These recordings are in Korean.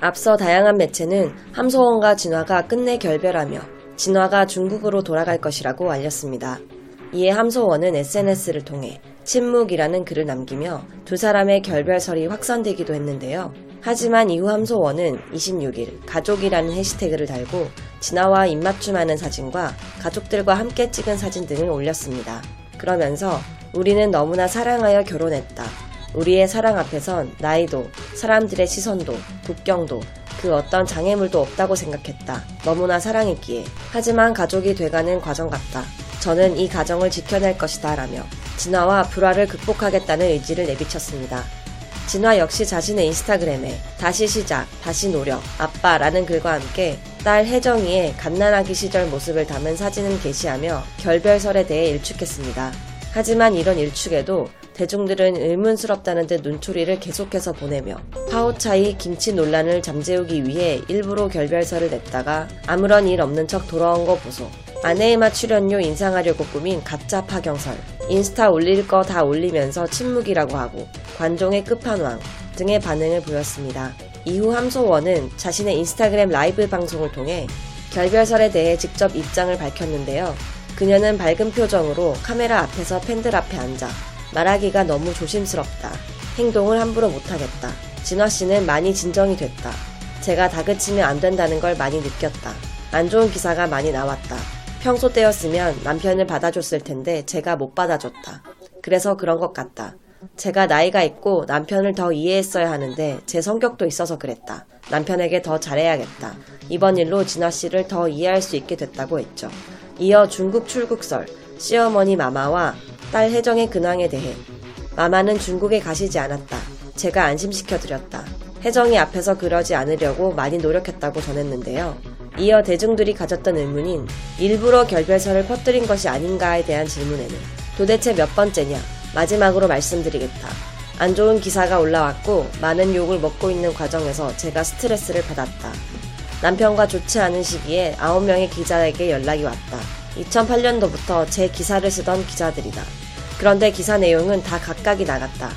앞서 다양한 매체는 함소원과 진화가 끝내 결별하며 진화가 중국으로 돌아갈 것이라고 알렸습니다. 이에 함소원은 SNS를 통해 침묵이라는 글을 남기며 두 사람의 결별설이 확산되기도 했는데요. 하지만 이후 함소원은 26일 가족이라는 해시태그를 달고 진화와 입맞춤하는 사진과 가족들과 함께 찍은 사진 등을 올렸습니다. 그러면서 우리는 너무나 사랑하여 결혼했다. 우리의 사랑 앞에선 나이도, 사람들의 시선도, 국경도, 그 어떤 장애물도 없다고 생각했다. 너무나 사랑했기에. 하지만 가족이 돼가는 과정 같다. 저는 이 가정을 지켜낼 것이다. 라며 진화와 불화를 극복하겠다는 의지를 내비쳤습니다. 진화 역시 자신의 인스타그램에 다시 시작, 다시 노력, 아빠라는 글과 함께 딸 혜정이의 갓난아기 시절 모습을 담은 사진을 게시하며 결별설에 대해 일축했습니다. 하지만 이런 일축에도 대중들은 의문스럽다는 듯 눈초리를 계속해서 보내며 파오차이 김치 논란을 잠재우기 위해 일부러 결별설을 냈다가 아무런 일 없는 척 돌아온 거 보소. 아내의 맛 출연료 인상하려고 꾸민 가짜 파경설. 인스타 올릴 거 다 올리면서 침묵이라고 하고 관종의 끝판왕 등의 반응을 보였습니다. 이후 함소원은 자신의 인스타그램 라이브 방송을 통해 결별설에 대해 직접 입장을 밝혔는데요. 그녀는 밝은 표정으로 카메라 앞에서 팬들 앞에 앉아 말하기가 너무 조심스럽다. 행동을 함부로 못하겠다. 진화 씨는 많이 진정이 됐다. 제가 다그치면 안 된다는 걸 많이 느꼈다. 안 좋은 기사가 많이 나왔다. 평소 때였으면 남편을 받아줬을 텐데 제가 못 받아줬다. 그래서 그런 것 같다. 제가 나이가 있고 남편을 더 이해했어야 하는데 제 성격도 있어서 그랬다. 남편에게 더 잘해야겠다. 이번 일로 진화 씨를 더 이해할 수 있게 됐다고 했죠. 이어 중국 출국설, 시어머니 마마와 딸 혜정의 근황에 대해 마마는 중국에 가시지 않았다. 제가 안심시켜드렸다. 혜정이 앞에서 그러지 않으려고 많이 노력했다고 전했는데요. 이어 대중들이 가졌던 의문인 일부러 결별설을 퍼뜨린 것이 아닌가에 대한 질문에는 도대체 몇 번째냐? 마지막으로 말씀드리겠다. 안 좋은 기사가 올라왔고 많은 욕을 먹고 있는 과정에서 제가 스트레스를 받았다. 남편과 좋지 않은 시기에 9명의 기자에게 연락이 왔다. 2008년도부터 제 기사를 쓰던 기자들이다. 그런데 기사 내용은 다 각각이 나갔다.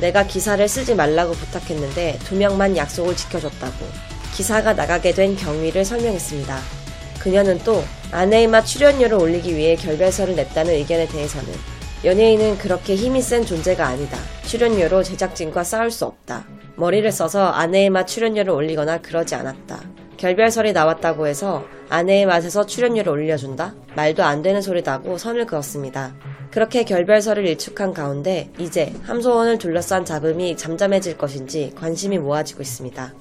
내가 기사를 쓰지 말라고 부탁했는데 두 명만 약속을 지켜줬다고. 기사가 나가게 된 경위를 설명했습니다. 그녀는 또 아내의 맛 출연료를 올리기 위해 결별서를 냈다는 의견에 대해서는 연예인은 그렇게 힘이 센 존재가 아니다. 출연료로 제작진과 싸울 수 없다. 머리를 써서 아내의 맛 출연료를 올리거나 그러지 않았다. 결별설이 나왔다고 해서 아내의 맛에서 출연료를 올려준다? 말도 안 되는 소리다고 선을 그었습니다. 그렇게 결별설을 일축한 가운데 이제 함소원을 둘러싼 잡음이 잠잠해질 것인지 관심이 모아지고 있습니다.